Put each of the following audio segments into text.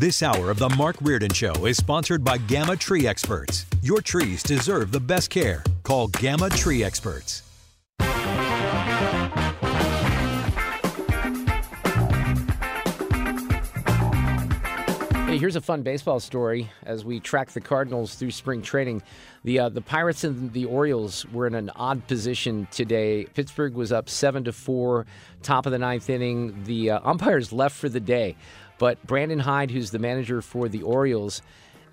This hour of the Mark Reardon Show is sponsored by Gamma Tree Experts. Your trees deserve the best care. Call Gamma Tree Experts. Hey, here's a fun baseball story as we track the Cardinals through spring training. The uh, the Pirates and the Orioles were in an odd position today. Pittsburgh was up seven to four, top of the ninth inning. The uh, umpires left for the day, but Brandon Hyde, who's the manager for the Orioles,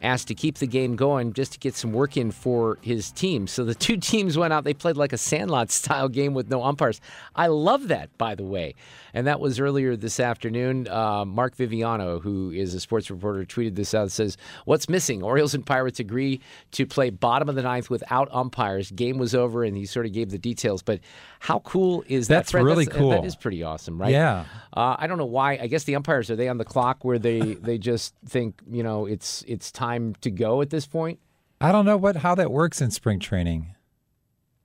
asked to keep the game going just to get some work in for his team. So the two teams went out. They played like a Sandlot style game with no umpires. I love that, by the way. And that was earlier this afternoon. Uh, Mark Viviano, who is a sports reporter, tweeted this out. Says, "What's missing? Orioles and Pirates agree to play bottom of the ninth without umpires. Game was over, and he sort of gave the details. But how cool is That's that? Fred? really cool. That is pretty awesome, right? Yeah. Uh, I don't know why. I guess the umpires are they on the clock where they they just think you know it's it's time to go at this point. I don't know what how that works in spring training.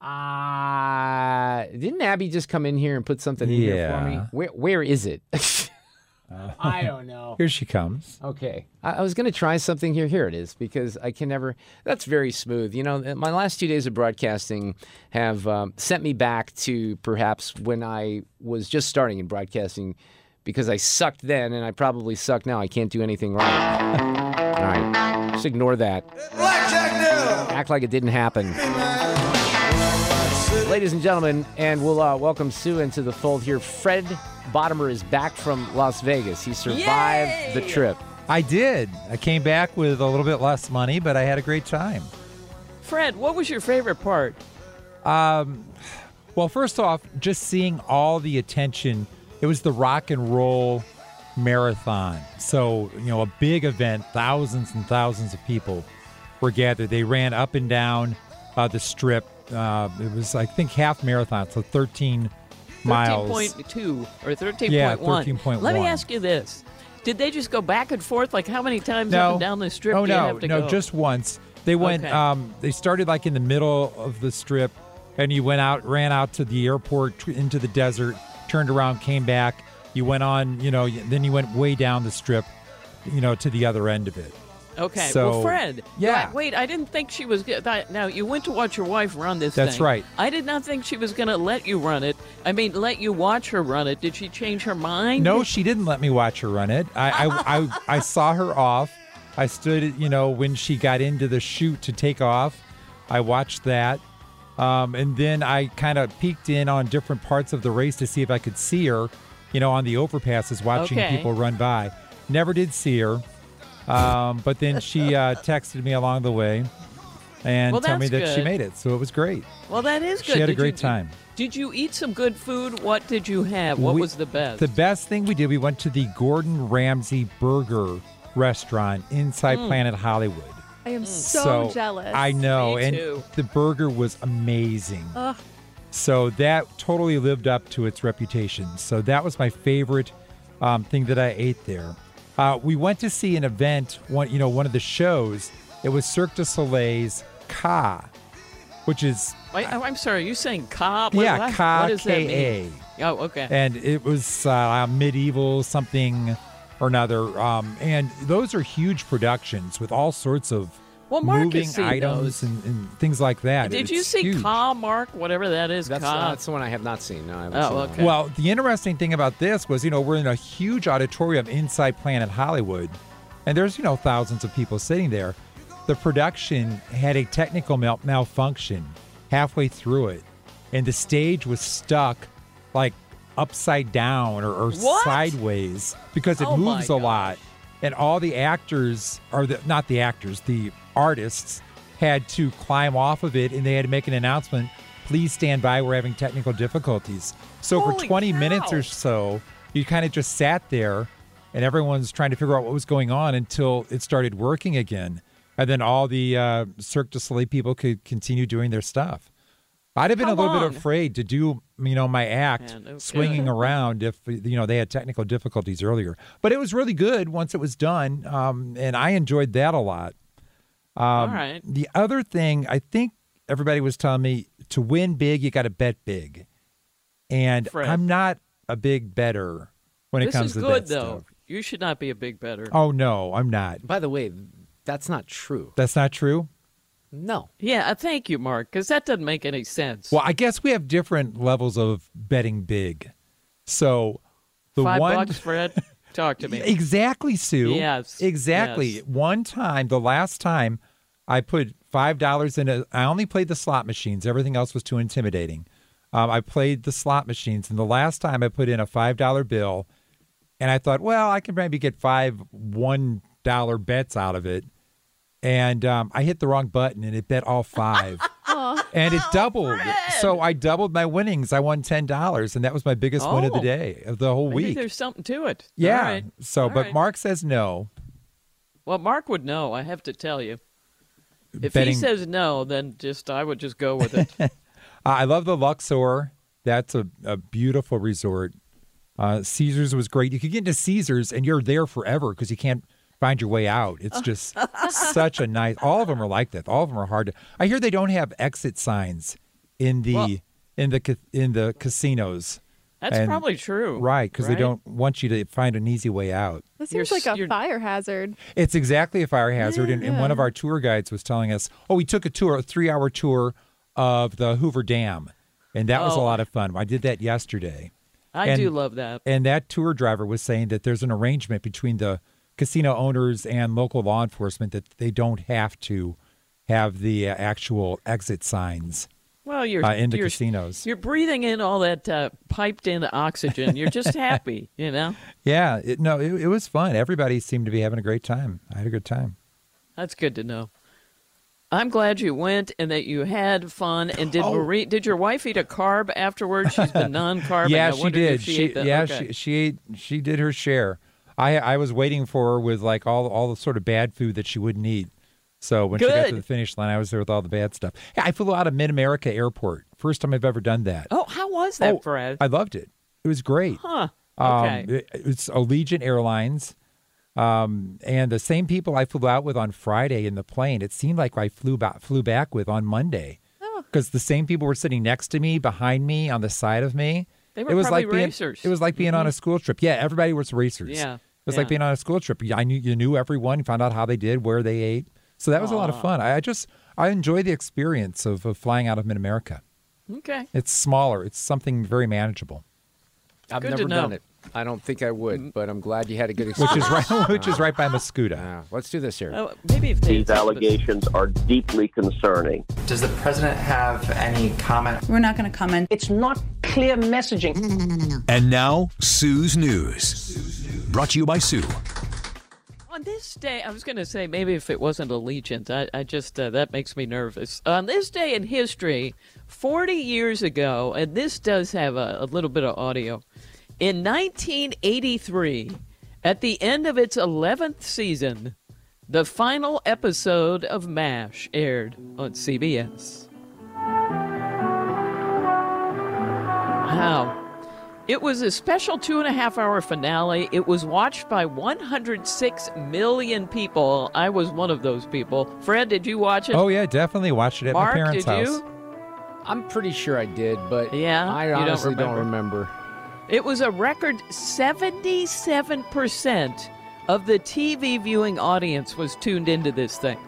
Uh, didn't Abby just come in here and put something in here for me? Yeah. Where where is it? I don't know. Here she comes. Okay, I, I was going to try something here. Here it is because I can never. That's very smooth. You know, my last two days of broadcasting have um, sent me back to perhaps when I was just starting in broadcasting, because I sucked then and I probably suck now. I can't do anything right. All right, just ignore that. Act like it didn't happen. Ladies and gentlemen, and we'll uh, welcome Sue into the fold here. Fred Bottomer is back from Las Vegas. He survived the trip. I did. I came back with a little bit less money, but I had a great time. Fred, what was your favorite part? Um, well, first off, just seeing all the attention. It was the rock and roll marathon. So, you know, a big event, thousands and thousands of people were gathered. They ran up and down uh, the strip. Uh, it was, I think, half marathon, so 13 miles. 13.2 or 13.1. Yeah, 13.1. Let me ask you this. Did they just go back and forth? Like how many times no. up and down the strip oh, do you no, have to no, go? just once. They went. Okay. Um, they started like in the middle of the strip, and you went out, ran out to the airport, into the desert, turned around, came back. You went on. You know, then you went way down the strip, you know, to the other end of it. Okay. So, well, Fred. yeah. Wait, wait, I didn't think she was. that- Now you went to watch your wife run this. That's thing. right. I did not think she was going to let you run it. I mean, let you watch her run it. Did she change her mind? No, she didn't let me watch her run it. I, I, I, I saw her off. I stood, you know, when she got into the chute to take off. I watched that. Um, and then I kind of peeked in on different parts of the race to see if I could see her, you know, on the overpasses, watching Okay. people run by. Never did see her. Um, but then she uh, texted me along the way and Well, told me that that's she made it. So it was great. Well, that is good. She had a great you, time. Did you eat some good food? What did you have? What We- was the best? The best thing we did, we went to the Gordon Ramsay Burger restaurant inside Mm. Planet Hollywood. I am so, jealous. I know, Me and the burger was amazing. Ugh. So that totally lived up to its reputation. So that was my favorite um, thing that I ate there. Uh, we went to see an event, one you know, one of the shows. It was Cirque du Soleil's Ka, which is Wait, oh, I'm sorry. Are you saying ka? What, yeah, what, Ka what does that mean? Oh, okay. and it was uh, medieval something or another. Um, and those are huge productions with all sorts of Well, Mark moving items those. and, and things like that. Did you see huge. Ka Mark, whatever that is? That's, Ka? that's the one I have not seen. No, I haven't Oh, seen okay. Well, the interesting thing about this was, you know, we're in a huge auditorium inside Planet Hollywood, and there's, you know, thousands of people sitting there. The production had a technical mal- malfunction halfway through it, and the stage was stuck like upside down or, or sideways because it Oh, moves a lot. And all the actors, or the, not the actors, the artists had to climb off of it and they had to make an announcement please stand by we're having technical difficulties. So for Holy 20 minutes or so you kind of just sat there and everyone's trying to figure out what was going on until it started working again. And then all the uh, cirque du soleil people could continue doing their stuff i'd have been How a little long? bit afraid to do you know my act Man, no swinging kidding. around if you know they had technical difficulties earlier but it was really good once it was done um, and i enjoyed that a lot All right. the other thing, I think everybody was telling me to win big, you got to bet big. And Fred. I'm not a big better when it This comes is to good, that though. stuff. You should not be a big better. Oh, no, I'm not. By the way, that's not true. That's not true. No. Yeah, uh, thank you, Mark, because that doesn't make any sense. Well, I guess we have different levels of betting big. So the Five one. bucks, Fred? Talk to me. Exactly, Sue. Yes, Exactly. yes. One time, the last time I put five dollars in a I only played the slot machines. Everything else was too intimidating. Um, I played the slot machines, and the last time I put in a five dollar bill, and I thought, well, I can maybe get five one dollar bets out of it. And um, I hit the wrong button, and it bet all five, and it doubled. So I doubled my winnings. I won ten dollars, and that was my biggest win of the Oh. day of the whole Maybe week. there's something to it. Yeah. Right. So, All but right. Mark says no. Well, Mark would know. I have to tell you. If Betting- he says no, then just I would just go with it. Uh, I love the Luxor. That's a, a beautiful resort. Uh, Caesars was great. You could get into Caesars and you're there forever because you can't find your way out. It's oh. just such a nice. All of them are like that. All of them are hard to. I hear they don't have exit signs in the Well- in the in the casinos. That's And- probably true. Right, because they don't want you to find an easy way out. That You're seems like a fire hazard. It's exactly a fire hazard. And, and one of our tour guides was telling us, oh, we took a tour, a three hour tour of the Hoover Dam. And that was a Oh. lot of fun. I did that yesterday. I And- do love that. And that tour driver was saying that there's an arrangement between the casino owners and local law enforcement that they don't have to have the uh, actual exit signs Well, you're uh, in the you're, casinos. You're breathing in all that uh, piped in oxygen. You're just happy, you know. Yeah, it, no, it, it was fun. Everybody seemed to be having a great time. I had a good time. That's good to know. I'm glad you went and that you had fun. And did Oh. Marie? Did your wife eat a carb afterwards? She's been non-carb. yeah, she did. She, She, yeah, okay. she she ate. She did her share. I I was waiting for her with like all all the sort of bad food that she wouldn't eat. So when she got to the finish line, I was there with all the bad stuff. I flew out of Mid America Airport. First time I've ever done that. Oh, how was that, Oh, Fred? I loved it. It was great. huh? Um, Okay. it- it's Allegiant Airlines. Um, and the same people I flew out with on Friday in the plane, it seemed like I flew back, flew back with on Monday. Oh. Because the same people were sitting next to me, behind me, on the side of me. They were it was probably like being, racers. It was like being on a mm-hmm. school trip. Yeah, everybody was racers. Yeah, It was like being on a school trip. I knew you knew everyone, you found out how they did, where they ate. So that was a lot of fun. I, I just I enjoy the experience of, of flying out of Mid America. okay. It's smaller. It's something very manageable. I've Good to never done it. I don't think I would, but I'm glad you had a good experience. Which is right which is right by Mascoutah. Yeah, let's do this here. Oh, maybe if they These allegations are deeply concerning. Does the president have any comment? We're not going to comment. It's not clear messaging. No, no, no, no, no. And now, Sue's News. Brought to you by Sue. On this day, I was going to say maybe if it wasn't Allegiant, I, I just uh, that makes me nervous. On this day in history, 40 years ago, and this does have a, a little bit of audio. In 1983, at the end of its 11th season, the final episode of MASH aired on CBS. Wow. It was a special two and a half hour finale. It was watched by 106 million people. I was one of those people. Fred, did you watch it? Oh yeah, definitely watched it at Mark, my parents' did house. you? I'm pretty sure I did, but Yeah, I you don't honestly don't remember. It was a record 77% of the TV viewing audience was tuned into this thing.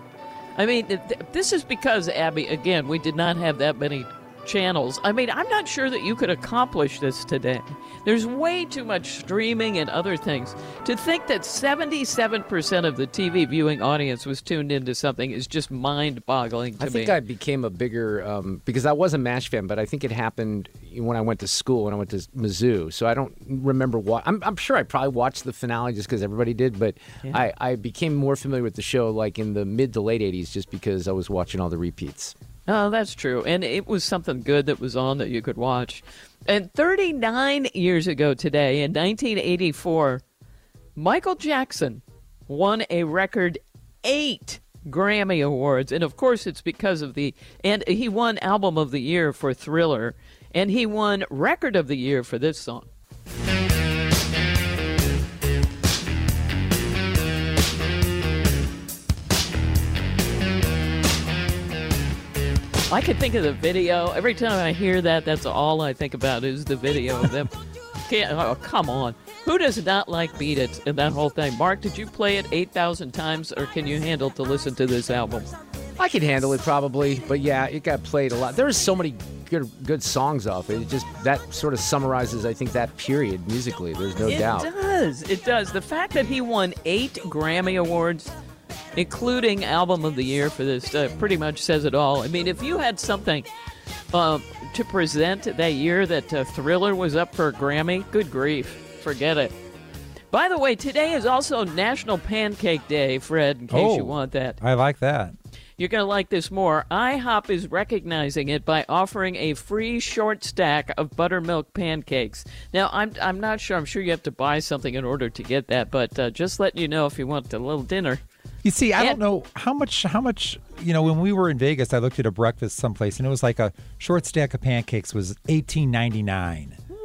I mean, th- this is because, Abby, again, we did not have that many channels. I mean, I'm not sure that you could accomplish this today. There's way too much streaming and other things. To think that 77% of the TV viewing audience was tuned into something is just mind boggling to me. I think me. I became a bigger, um, because I was a MASH fan, but I think it happened when I went to school, when I went to Mizzou. So I don't remember what. I'm, I'm sure I probably watched the finale just because everybody did, but Yeah. I, I became more familiar with the show like in the mid to late 80s just because I was watching all the repeats. Oh, that's true. And it was something good that was on that you could watch. And 39 years ago today, in 1984, Michael Jackson won a record eight Grammy Awards. And of course, it's because of the. And he won Album of the Year for Thriller. And he won Record of the Year for this song. I could think of the video. Every time I hear that, that's all I think about is the video of them. Can't, oh, come on. Who does not like Beat It and that whole thing? Mark, did you play it 8,000 times or can you handle to listen to this album? I can handle it probably, but yeah, it got played a lot. There's so many good good songs off it. It just that sort of summarizes, I think, that period musically. There's no it doubt. It does. It does. The fact that he won eight Grammy Awards, including Album of the Year for this, uh, pretty much says it all. I mean, if you had something uh, to present that year that uh, Thriller was up for a Grammy, good grief, forget it. By the way, today is also National Pancake Day, Fred, in case you Oh. want that. I like that. You're going to like this more. IHOP is recognizing it by offering a free short stack of buttermilk pancakes. Now, I'm, I'm not sure. I'm sure you have to buy something in order to get that, but uh, just letting you know if you want a little dinner. You see, I And- don't know how much. How much? You know, when we were in Vegas, I looked at a breakfast someplace, and it was like a short stack of pancakes was eighteen ninety nine. What?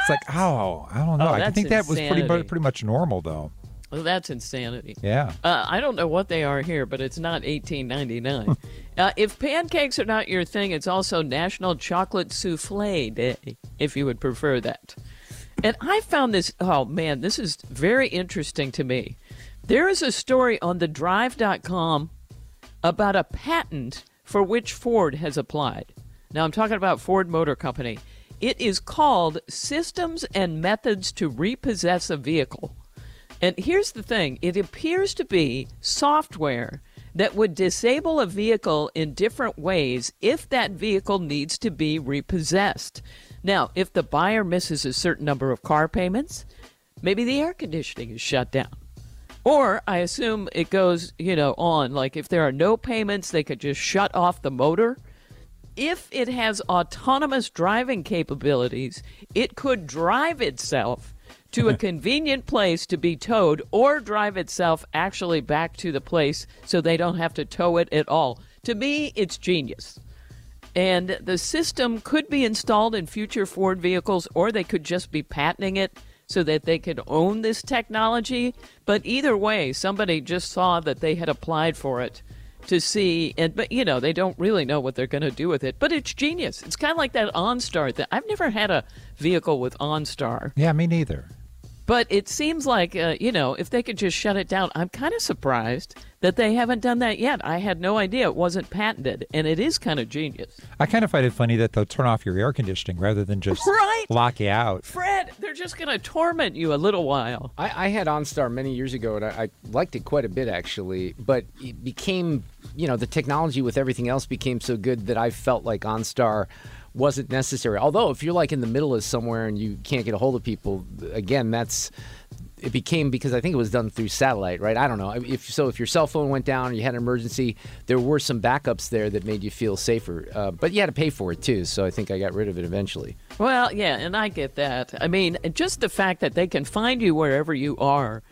It's like, oh, I don't know. Oh, I think that was pretty insanity. pretty much normal, though. Well, that's insanity. Yeah. Uh, I don't know what they are here, but it's not 1899. uh, if pancakes are not your thing, it's also National Chocolate Souffle Day, if you would prefer that. And I found this, oh man, this is very interesting to me. There is a story on the drive.com about a patent for which Ford has applied. Now, I'm talking about Ford Motor Company. It is called Systems and Methods to Repossess a Vehicle. And here's the thing it appears to be software that would disable a vehicle in different ways if that vehicle needs to be repossessed. Now, if the buyer misses a certain number of car payments, maybe the air conditioning is shut down. Or I assume it goes, you know, on. Like if there are no payments, they could just shut off the motor. If it has autonomous driving capabilities, it could drive itself to a convenient place to be towed or drive itself actually back to the place so they don't have to tow it at all. To me, it's genius. And the system could be installed in future Ford vehicles, or they could just be patenting it so that they could own this technology. But either way, somebody just saw that they had applied for it to see, and but you know they don't really know what they're going to do with it. But it's genius. It's kind of like that OnStar. That I've never had a vehicle with OnStar. Yeah, me neither. But it seems like, uh, you know, if they could just shut it down, I'm kind of surprised that they haven't done that yet. I had no idea it wasn't patented, and it is kind of genius. I kind of find it funny that they'll turn off your air conditioning rather than just Right. lock you out. Fred, they're just going to torment you a little while. I, I had OnStar many years ago, and I, I liked it quite a bit actually. But it became, you know, the technology with everything else became so good that I felt like OnStar wasn't necessary. Although, if you're like in the middle of somewhere and you can't get a hold of people, again, that's it became because I think it was done through satellite, right? I don't know. If so, if your cell phone went down or you had an emergency, there were some backups there that made you feel safer. Uh, but you had to pay for it too, so I think I got rid of it eventually. Well, yeah, and I get that. I mean, just the fact that they can find you wherever you are.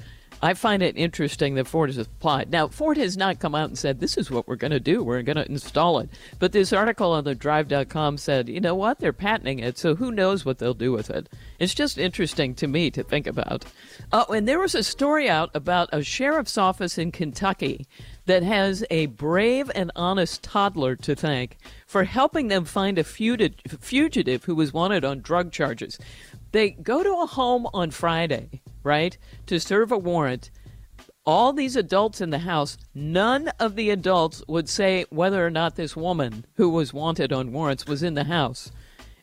I find it interesting that Ford has applied. Now, Ford has not come out and said, this is what we're going to do. We're going to install it. But this article on the drive.com said, you know what? They're patenting it, so who knows what they'll do with it. It's just interesting to me to think about. Oh, and there was a story out about a sheriff's office in Kentucky that has a brave and honest toddler to thank for helping them find a fugitive who was wanted on drug charges. They go to a home on Friday, right, to serve a warrant. all these adults in the house, none of the adults would say whether or not this woman who was wanted on warrants was in the house.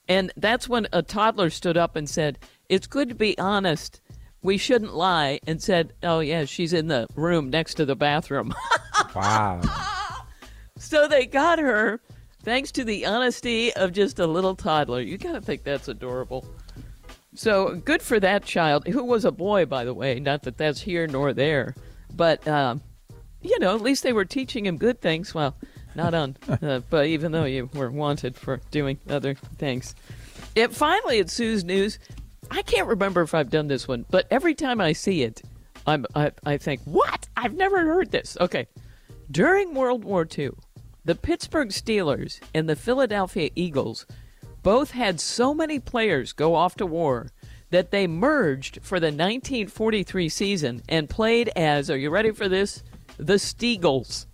And that's when a toddler stood up and said, It's good to be honest. We shouldn't lie. And said, Oh, yeah, she's in the room next to the bathroom. wow. So they got her thanks to the honesty of just a little toddler. You got to think that's adorable. So good for that child, who was a boy, by the way. Not that that's here nor there. But, um, you know, at least they were teaching him good things. Well, not on, uh, but even though you were wanted for doing other things. It finally at Sue's News. I can't remember if I've done this one, but every time I see it, I'm I, I think, what? I've never heard this. Okay, during World War II, the Pittsburgh Steelers and the Philadelphia Eagles both had so many players go off to war that they merged for the 1943 season and played as, are you ready for this? The Steagles.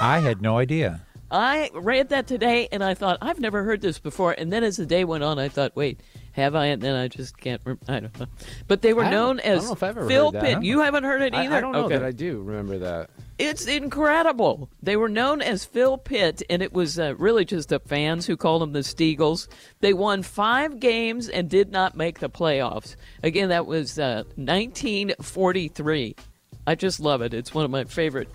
I had no idea. I read that today and I thought, I've never heard this before. And then as the day went on, I thought, wait, have I? And then I just can't. Rem- I don't know. But they were known as Phil Pitt. You haven't heard it either. I, I don't know okay. that I do remember that. It's incredible. They were known as Phil Pitt, and it was uh, really just the fans who called them the Steagles. They won five games and did not make the playoffs. Again, that was uh, 1943. I just love it. It's one of my favorite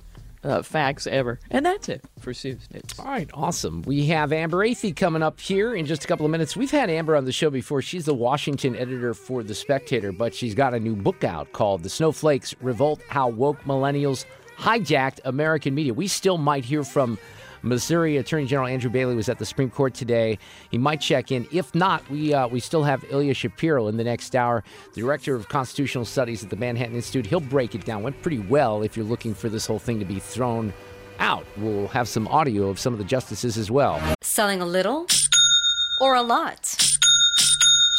uh, facts ever. And that's it for Sue's News. All right, awesome. We have Amber Athey coming up here in just a couple of minutes. We've had Amber on the show before. She's the Washington editor for The Spectator, but she's got a new book out called The Snowflakes Revolt How Woke Millennials Hijacked American Media. We still might hear from Missouri Attorney General Andrew Bailey was at the Supreme Court today. He might check in. If not, we uh, we still have Ilya Shapiro in the next hour, the director of constitutional studies at the Manhattan Institute. He'll break it down. Went pretty well if you're looking for this whole thing to be thrown out. We'll have some audio of some of the justices as well. Selling a little or a lot.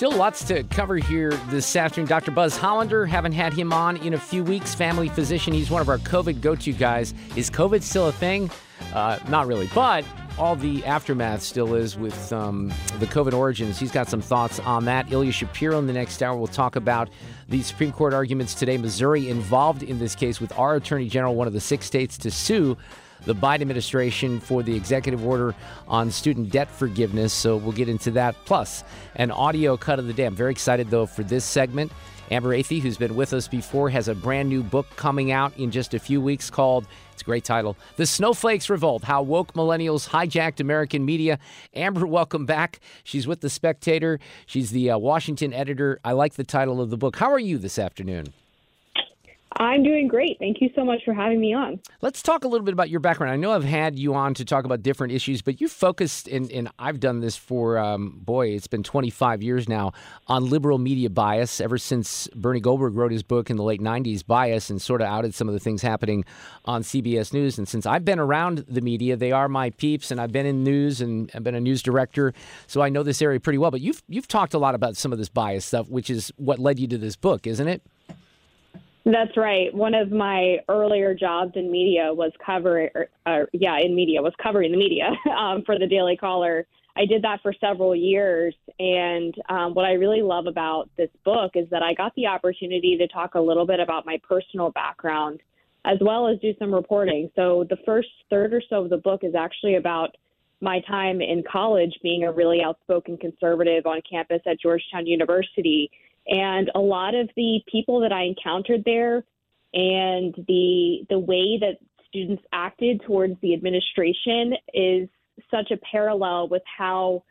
Still lots to cover here this afternoon. Dr. Buzz Hollander, haven't had him on in a few weeks. Family physician, he's one of our COVID go to guys. Is COVID still a thing? Uh, not really, but all the aftermath still is with um, the COVID origins. He's got some thoughts on that. Ilya Shapiro in the next hour will talk about the Supreme Court arguments today. Missouri involved in this case with our Attorney General, one of the six states to sue the Biden administration for the executive order on student debt forgiveness. So we'll get into that. Plus, an audio cut of the day. I'm very excited, though, for this segment. Amber Athey, who's been with us before, has a brand new book coming out in just a few weeks called, it's a great title, The Snowflakes Revolt How Woke Millennials Hijacked American Media. Amber, welcome back. She's with The Spectator, she's the uh, Washington editor. I like the title of the book. How are you this afternoon? I'm doing great. Thank you so much for having me on. Let's talk a little bit about your background. I know I've had you on to talk about different issues, but you focused, and, I've done this for, um, boy, it's been 25 years now, on liberal media bias ever since Bernie Goldberg wrote his book in the late 90s, Bias, and sort of outed some of the things happening on CBS News. And since I've been around the media, they are my peeps, and I've been in news and I've been a news director, so I know this area pretty well. But you've, you've talked a lot about some of this bias stuff, which is what led you to this book, isn't it? That's right. One of my earlier jobs in media was covering, uh, yeah, in media was covering the media um, for the Daily Caller. I did that for several years, and um, what I really love about this book is that I got the opportunity to talk a little bit about my personal background, as well as do some reporting. So the first third or so of the book is actually about my time in college being a really outspoken conservative on campus at Georgetown University and a lot of the people that I encountered there and the the way that students acted towards the administration is such a parallel with how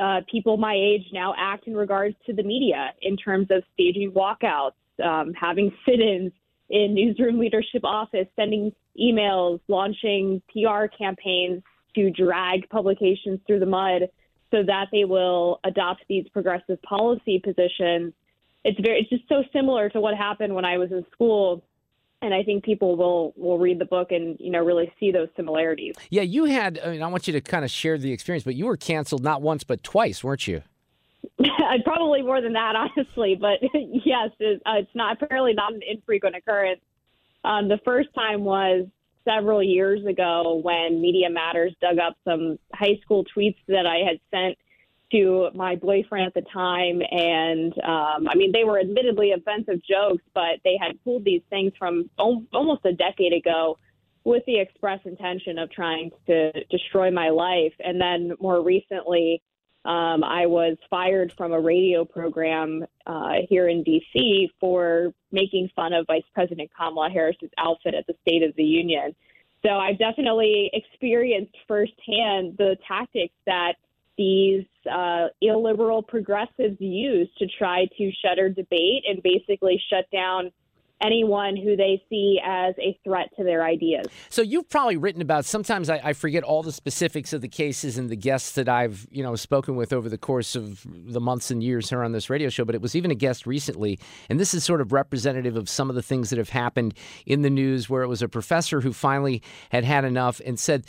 uh, people my age now act in regards to the media in terms of staging walkouts, um, having sit-ins in newsroom leadership office, sending emails, launching PR campaigns to drag publications through the mud so that they will adopt these progressive policy positions. It's very it's just so similar to what happened when I was in school and I think people will will read the book and you know really see those similarities. Yeah, you had. I mean, I want you to kind of share the experience, but you were canceled not once but twice, weren't you? Probably more than that, honestly. But yes, it, uh, it's not apparently not an infrequent occurrence. Um, the first time was several years ago when Media Matters dug up some high school tweets that I had sent to my boyfriend at the time. And um, I mean, they were admittedly offensive jokes, but they had pulled these things from o- almost a decade ago with the express intention of trying to destroy my life. And then more recently, um, I was fired from a radio program uh, here in D.C. for making fun of Vice President Kamala Harris's outfit at the State of the Union. So I've definitely experienced firsthand the tactics that these uh, illiberal progressives use to try to shutter debate and basically shut down anyone who they see as a threat to their ideas. So you've probably written about. Sometimes I, I, forget all the specifics of the cases and the guests that I've you know spoken with over the course of the months and years here on this radio show. But it was even a guest recently, and this is sort of representative of some of the things that have happened in the news, where it was a professor who finally had had enough and said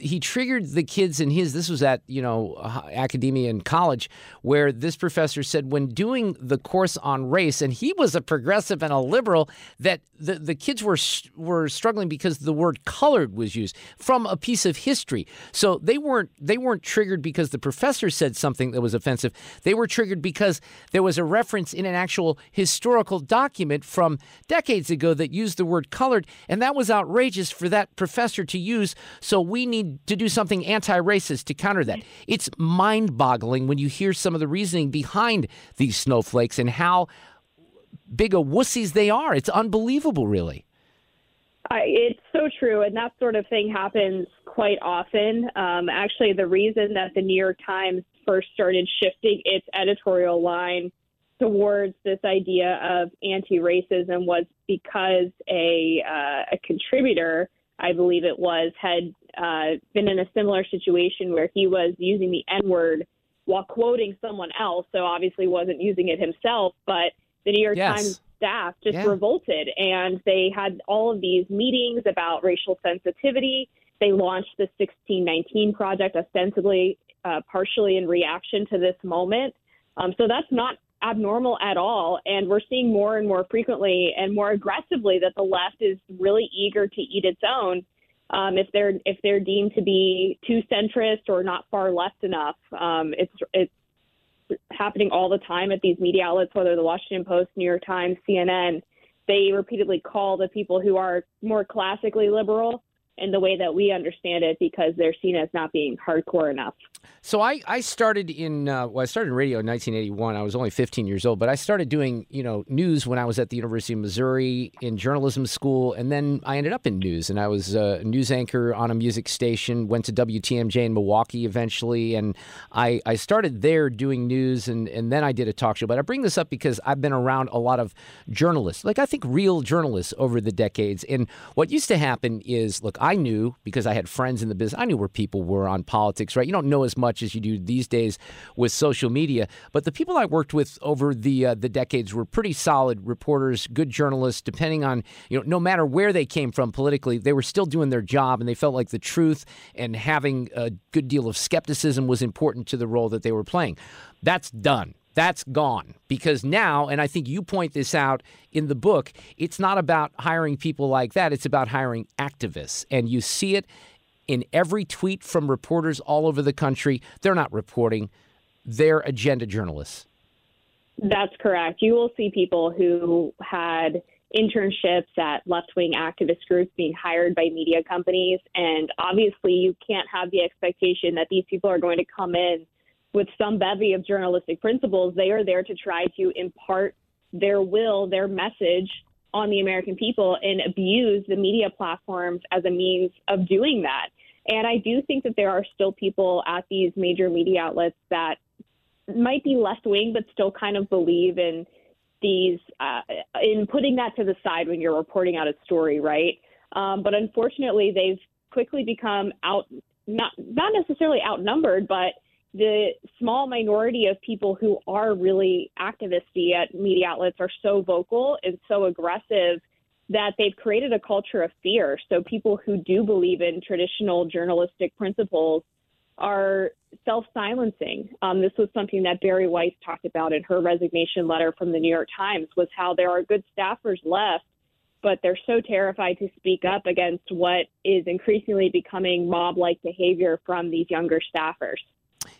he triggered the kids in his. This was at you know academia and college, where this professor said when doing the course on race, and he was a progressive and a liberal that the, the kids were were struggling because the word colored was used from a piece of history. So they weren't they weren't triggered because the professor said something that was offensive. They were triggered because there was a reference in an actual historical document from decades ago that used the word colored, and that was outrageous for that professor to use. So we need to do something anti-racist to counter that. It's mind-boggling when you hear some of the reasoning behind these snowflakes and how big of wussies they are. It's unbelievable, really. It's so true, and that sort of thing happens quite often. Um, actually, the reason that the New York Times first started shifting its editorial line towards this idea of anti-racism was because a uh, a contributor, I believe it was, had uh, been in a similar situation where he was using the N word while quoting someone else. So obviously wasn't using it himself, but the New York yes. Times staff just yeah. revolted and they had all of these meetings about racial sensitivity. They launched the 1619 project ostensibly uh, partially in reaction to this moment. Um, so that's not abnormal at all. And we're seeing more and more frequently and more aggressively that the left is really eager to eat its own. Um, if they're if they're deemed to be too centrist or not far left enough, um, it's it's happening all the time at these media outlets, whether the Washington Post, New York Times, CNN. They repeatedly call the people who are more classically liberal in the way that we understand it because they're seen as not being hardcore enough. So I, I started in uh, well I started in radio in 1981. I was only 15 years old, but I started doing you know news when I was at the University of Missouri in journalism school, and then I ended up in news, and I was a news anchor on a music station. Went to WTMJ in Milwaukee eventually, and I, I started there doing news, and and then I did a talk show. But I bring this up because I've been around a lot of journalists, like I think real journalists over the decades, and what used to happen is look, I knew because I had friends in the business, I knew where people were on politics, right? You don't know as much as you do these days with social media. But the people I worked with over the uh, the decades were pretty solid reporters, good journalists. Depending on you know, no matter where they came from politically, they were still doing their job, and they felt like the truth and having a good deal of skepticism was important to the role that they were playing. That's done. That's gone because now, and I think you point this out in the book, it's not about hiring people like that. It's about hiring activists. And you see it in every tweet from reporters all over the country. They're not reporting, they're agenda journalists. That's correct. You will see people who had internships at left wing activist groups being hired by media companies. And obviously, you can't have the expectation that these people are going to come in with some bevy of journalistic principles. They are there to try to impart their will, their message on the American people and abuse the media platforms as a means of doing that. And I do think that there are still people at these major media outlets that might be left wing, but still kind of believe in these, uh, in putting that to the side when you're reporting out a story, right? Um, but unfortunately, they've quickly become out, not not necessarily outnumbered, but the small minority of people who are really activisty at media outlets are so vocal and so aggressive that they've created a culture of fear. So people who do believe in traditional journalistic principles are self-silencing. Um, this was something that Bari Weiss talked about in her resignation letter from the New York Times was how there are good staffers left, but they're so terrified to speak up against what is increasingly becoming mob-like behavior from these younger staffers.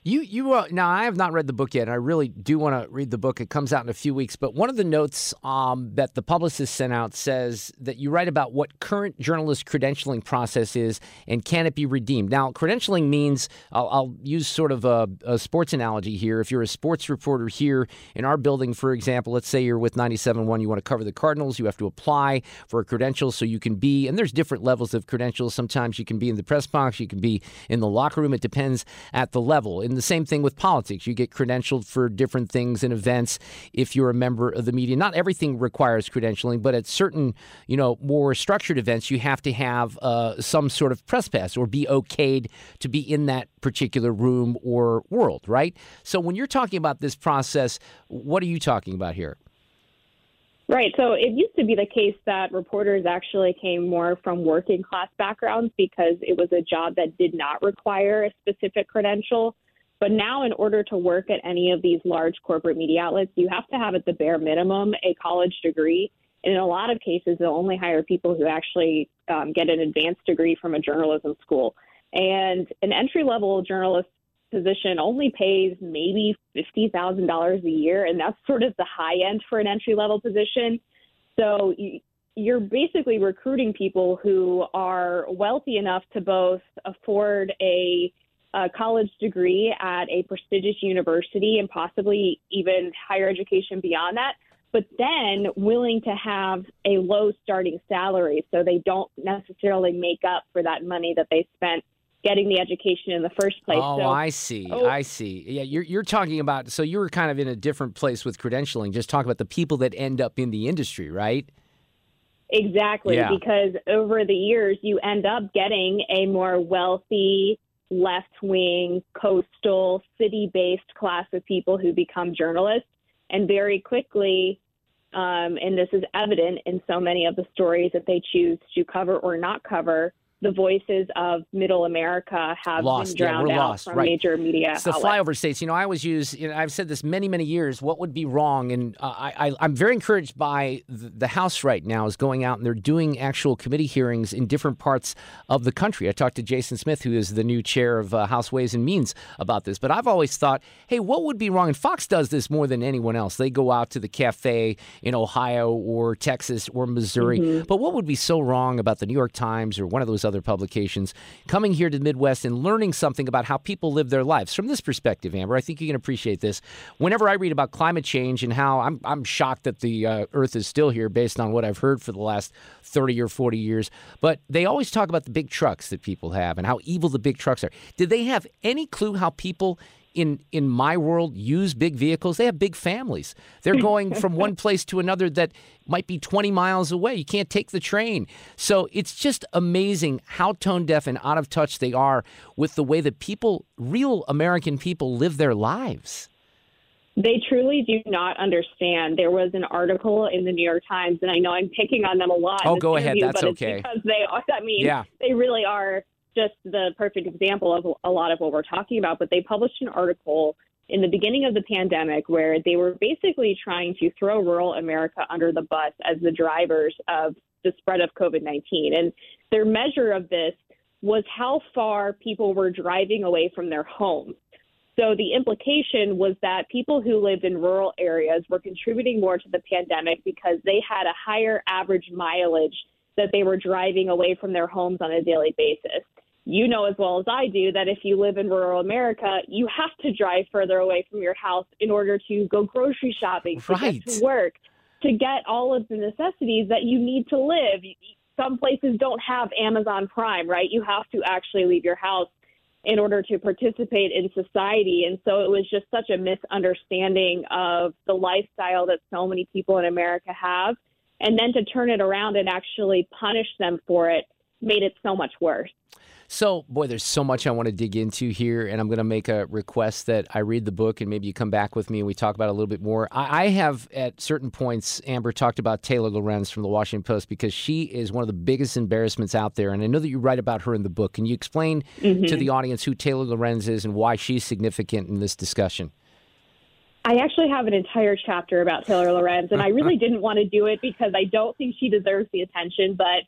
You you uh, now I have not read the book yet. I really do want to read the book. It comes out in a few weeks. But one of the notes um, that the publicist sent out says that you write about what current journalist credentialing process is and can it be redeemed. Now credentialing means I'll, I'll use sort of a, a, sports analogy here. If you're a sports reporter here in our building, for example, let's say you're with 97.1, you want to cover the Cardinals, you have to apply for a credential so you can be. And there's different levels of credentials. Sometimes you can be in the press box, you can be in the locker room. It depends at the level. In and the same thing with politics. You get credentialed for different things and events if you're a member of the media. Not everything requires credentialing, but at certain, you know, more structured events, you have to have uh, some sort of press pass or be okayed to be in that particular room or world, right? So when you're talking about this process, what are you talking about here? Right. So it used to be the case that reporters actually came more from working class backgrounds because it was a job that did not require a specific credential. But now, in order to work at any of these large corporate media outlets, you have to have at the bare minimum a college degree. And in a lot of cases, they'll only hire people who actually um, get an advanced degree from a journalism school. And an entry level journalist position only pays maybe $50,000 a year. And that's sort of the high end for an entry level position. So you're basically recruiting people who are wealthy enough to both afford a a college degree at a prestigious university and possibly even higher education beyond that, but then willing to have a low starting salary so they don't necessarily make up for that money that they spent getting the education in the first place. Oh, so, I see. Oh, I see. Yeah, you're you're talking about so you were kind of in a different place with credentialing. Just talk about the people that end up in the industry, right? Exactly, yeah. because over the years you end up getting a more wealthy left wing, coastal, city based class of people who become journalists. And very quickly, um, and this is evident in so many of the stories that they choose to cover or not cover, the voices of middle America have lost. been drowned yeah, out lost. from right. major media. It's the outlets. flyover states. You know, I always use. You know, I've said this many, many years. What would be wrong? And uh, I, I, am very encouraged by the, the, House right now is going out and they're doing actual committee hearings in different parts of the country. I talked to Jason Smith, who is the new chair of uh, House Ways and Means, about this. But I've always thought, hey, what would be wrong? And Fox does this more than anyone else. They go out to the cafe in Ohio or Texas or Missouri. Mm-hmm. But what would be so wrong about the New York Times or one of those other other publications, coming here to the Midwest and learning something about how people live their lives. From this perspective, Amber, I think you can appreciate this. Whenever I read about climate change and how I'm, I'm shocked that the uh, Earth is still here based on what I've heard for the last 30 or 40 years, but they always talk about the big trucks that people have and how evil the big trucks are. Did they have any clue how people in in my world use big vehicles they have big families they're going from one place to another that might be 20 miles away you can't take the train so it's just amazing how tone deaf and out of touch they are with the way that people real american people live their lives they truly do not understand. There was an article in the New York Times, and I know I'm picking on them a lot. Oh, go ahead. That's okay. Because they, I mean, yeah. they really are just the perfect example of a lot of what we're talking about. But they published an article in the beginning of the pandemic where they were basically trying to throw rural America under the bus as the drivers of the spread of COVID 19. And their measure of this was how far people were driving away from their homes. So the implication was that people who lived in rural areas were contributing more to the pandemic because they had a higher average mileage that they were driving away from their homes on a daily basis you know as well as I do that if you live in rural America, you have to drive further away from your house in order to go grocery shopping, to right. get to work, to get all of the necessities that you need to live. Some places don't have Amazon Prime, right? You have to actually leave your house in order to participate in society. And so it was just such a misunderstanding of the lifestyle that so many people in America have. And then to turn it around and actually punish them for it made it so much worse. So, boy, there's so much I want to dig into here, and I'm going to make a request that I read the book and maybe you come back with me and we talk about it a little bit more. I, I have, at certain points, Amber talked about Taylor Lorenz from the Washington Post because she is one of the biggest embarrassments out there, and I know that you write about her in the book. Can you explain mm-hmm. to the audience who Taylor Lorenz is and why she's significant in this discussion? I actually have an entire chapter about Taylor Lorenz, and I really didn't want to do it because I don't think she deserves the attention, but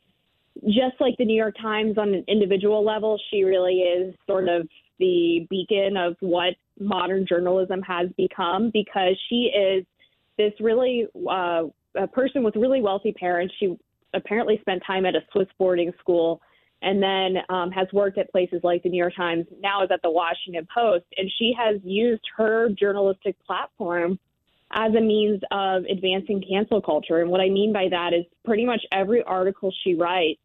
just like the New York Times on an individual level, she really is sort of the beacon of what modern journalism has become because she is this really uh, a person with really wealthy parents. She apparently spent time at a Swiss boarding school and then um, has worked at places like the New York Times, now is at the Washington Post, and she has used her journalistic platform as a means of advancing cancel culture. And what I mean by that is pretty much every article she writes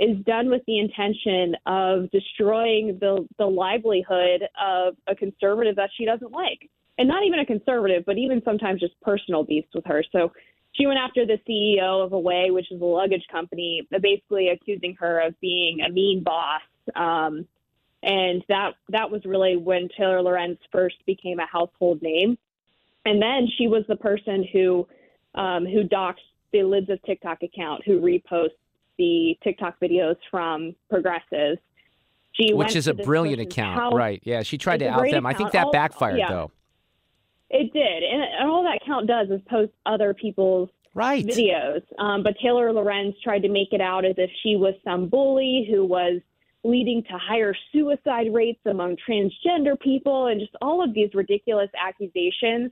is done with the intention of destroying the the livelihood of a conservative that she doesn't like, and not even a conservative, but even sometimes just personal beefs with her. So she went after the CEO of Away, which is a luggage company, basically accusing her of being a mean boss. Um, and that that was really when Taylor Lorenz first became a household name. And then she was the person who um, who doxed the Libs of TikTok account, who reposts the TikTok videos from progressives. She Which is a brilliant account, house. right? Yeah, she tried it's to out them. Account. I think that all, backfired yeah. though. It did, and, and, all that account does is post other people's right. videos. Um, but Taylor Lorenz tried to make it out as if she was some bully who was leading to higher suicide rates among transgender people, and just all of these ridiculous accusations.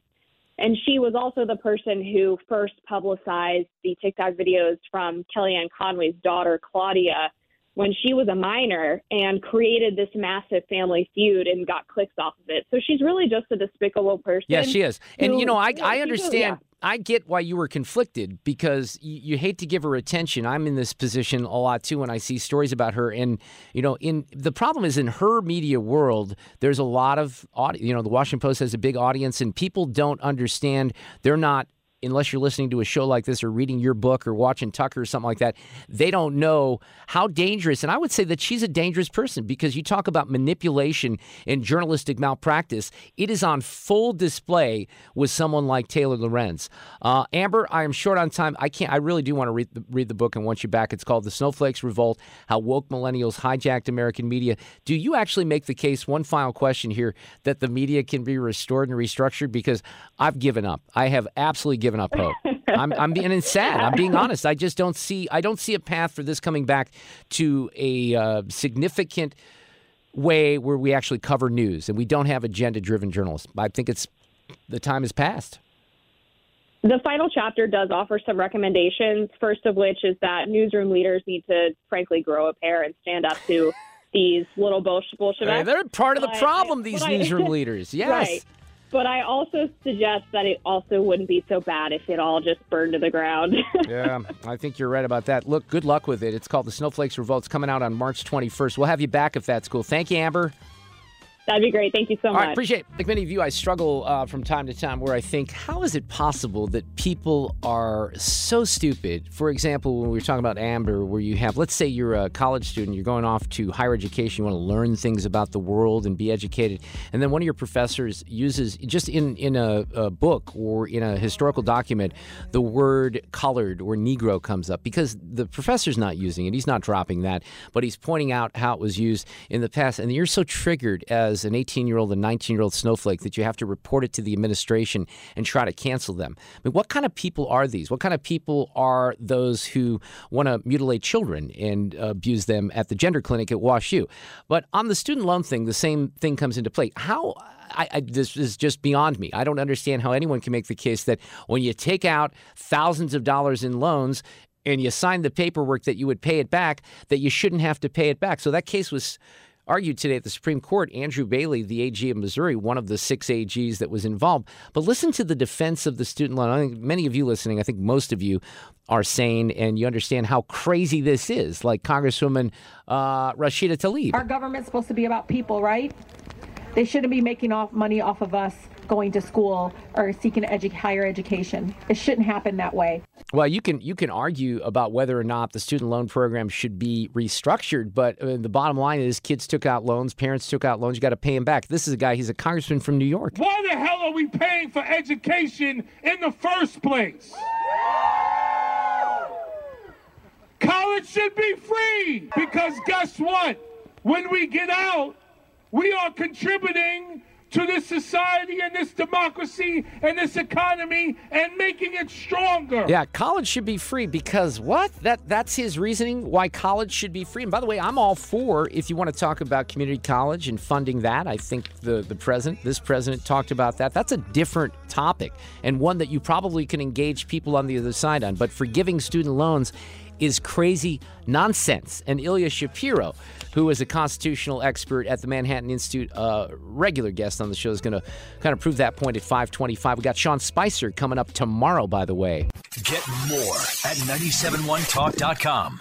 And she was also the person who first publicized the TikTok videos from Kellyanne Conway's daughter, Claudia, when she was a minor and created this massive family feud and got clicks off of it. So she's really just a despicable person. Yeah, she is. And, who, you know, I, I understand. Yeah. I get why you were conflicted because you, you, hate to give her attention. I'm in this position a lot too when I see stories about her. And you know, in the problem is in her media world, there's a lot of. You know, the Washington Post has a big audience, and people don't understand. They're not unless you're listening to a show like this or reading your book or watching Tucker or something like that, they don't know how dangerous. And I would say that she's a dangerous person because you talk about manipulation and journalistic malpractice. It is on full display with someone like Taylor Lorenz. Uh, Amber, I am short on time. I can't. I really do want to read the, read the book and want you back. It's called "The Snowflakes Revolt: How Woke Millennials Hijacked American Media." Do you actually make the case? One final question here: that the media can be restored and restructured because I've given up. I have absolutely given given up hope. I'm, I'm being sad. I'm being honest. I just don't see. I don't see a path for this coming back to a uh, significant way where we actually cover news and we don't have agenda-driven journalists. I think it's the time has passed. The final chapter does offer some recommendations, first of which is that newsroom leaders need to, frankly, grow a pair and stand up to these little Bolsheviks. Hey, they're part of the problem, these newsroom leaders. Yes. Right. But I also suggest that it also wouldn't be so bad if it all just burned to the ground. yeah, I think you're right about that. Look, good luck with it. It's called the Snowflakes Revolt. It's coming out on March 21st. We'll have you back if that's cool. Thank you, Amber. That'd be great. Thank you so All much. right, appreciate it. Like many of you, I struggle uh, from time to time where I think, how is it possible that people are so stupid? For example, when we were talking about Amber, where you have, let's say you're a college student, you're going off to higher education, you want to learn things about the world and be educated, and then one of your professors uses, just in, in a, a book or in a historical document, the word colored or Negro comes up because the professor's not using it. He's not dropping that, but he's pointing out how it was used in the past. And you're so triggered as an 18 year old and 19 year old snowflake that you have to report it to the administration and try to cancel them. I mean, what kind of people are these? What kind of people are those who want to mutilate children and abuse them at the gender clinic at WashU? But on the student loan thing, the same thing comes into play. How I, I, this is just beyond me. I don't understand how anyone can make the case that when you take out thousands of dollars in loans and you sign the paperwork that you would pay it back, that you shouldn't have to pay it back. So that case was argued today at the Supreme Court. Andrew Bailey, the AG of Missouri, one of the six AGs that was involved. But listen to the defense of the student loan. I think many of you listening, I think most of you are sane and you understand how crazy this is. Like Congresswoman uh, Rashida Tlaib. Our government's supposed to be about people, right? They shouldn't be making off money off of us going to school or seeking edu- higher education. It shouldn't happen that way. Well, you can you can argue about whether or not the student loan program should be restructured, but uh, the bottom line is kids took out loans, parents took out loans, you got to pay them back. This is a guy, he's a congressman from New York. Why the hell are we paying for education in the first place? College should be free because guess what? When we get out, we are contributing to this society and this democracy and this economy and making it stronger. Yeah, college should be free because what? That that's his reasoning why college should be free. And by the way, I'm all for if you want to talk about community college and funding that. I think the the president, this president talked about that. That's a different topic and one that you probably can engage people on the other side on. But forgiving student loans is crazy nonsense. And Ilya Shapiro, who is a constitutional expert at the Manhattan Institute, uh, regular guest on the show, is going to kind of prove that point at 525. We got Sean Spicer coming up tomorrow, by the way. Get more at 971talk.com.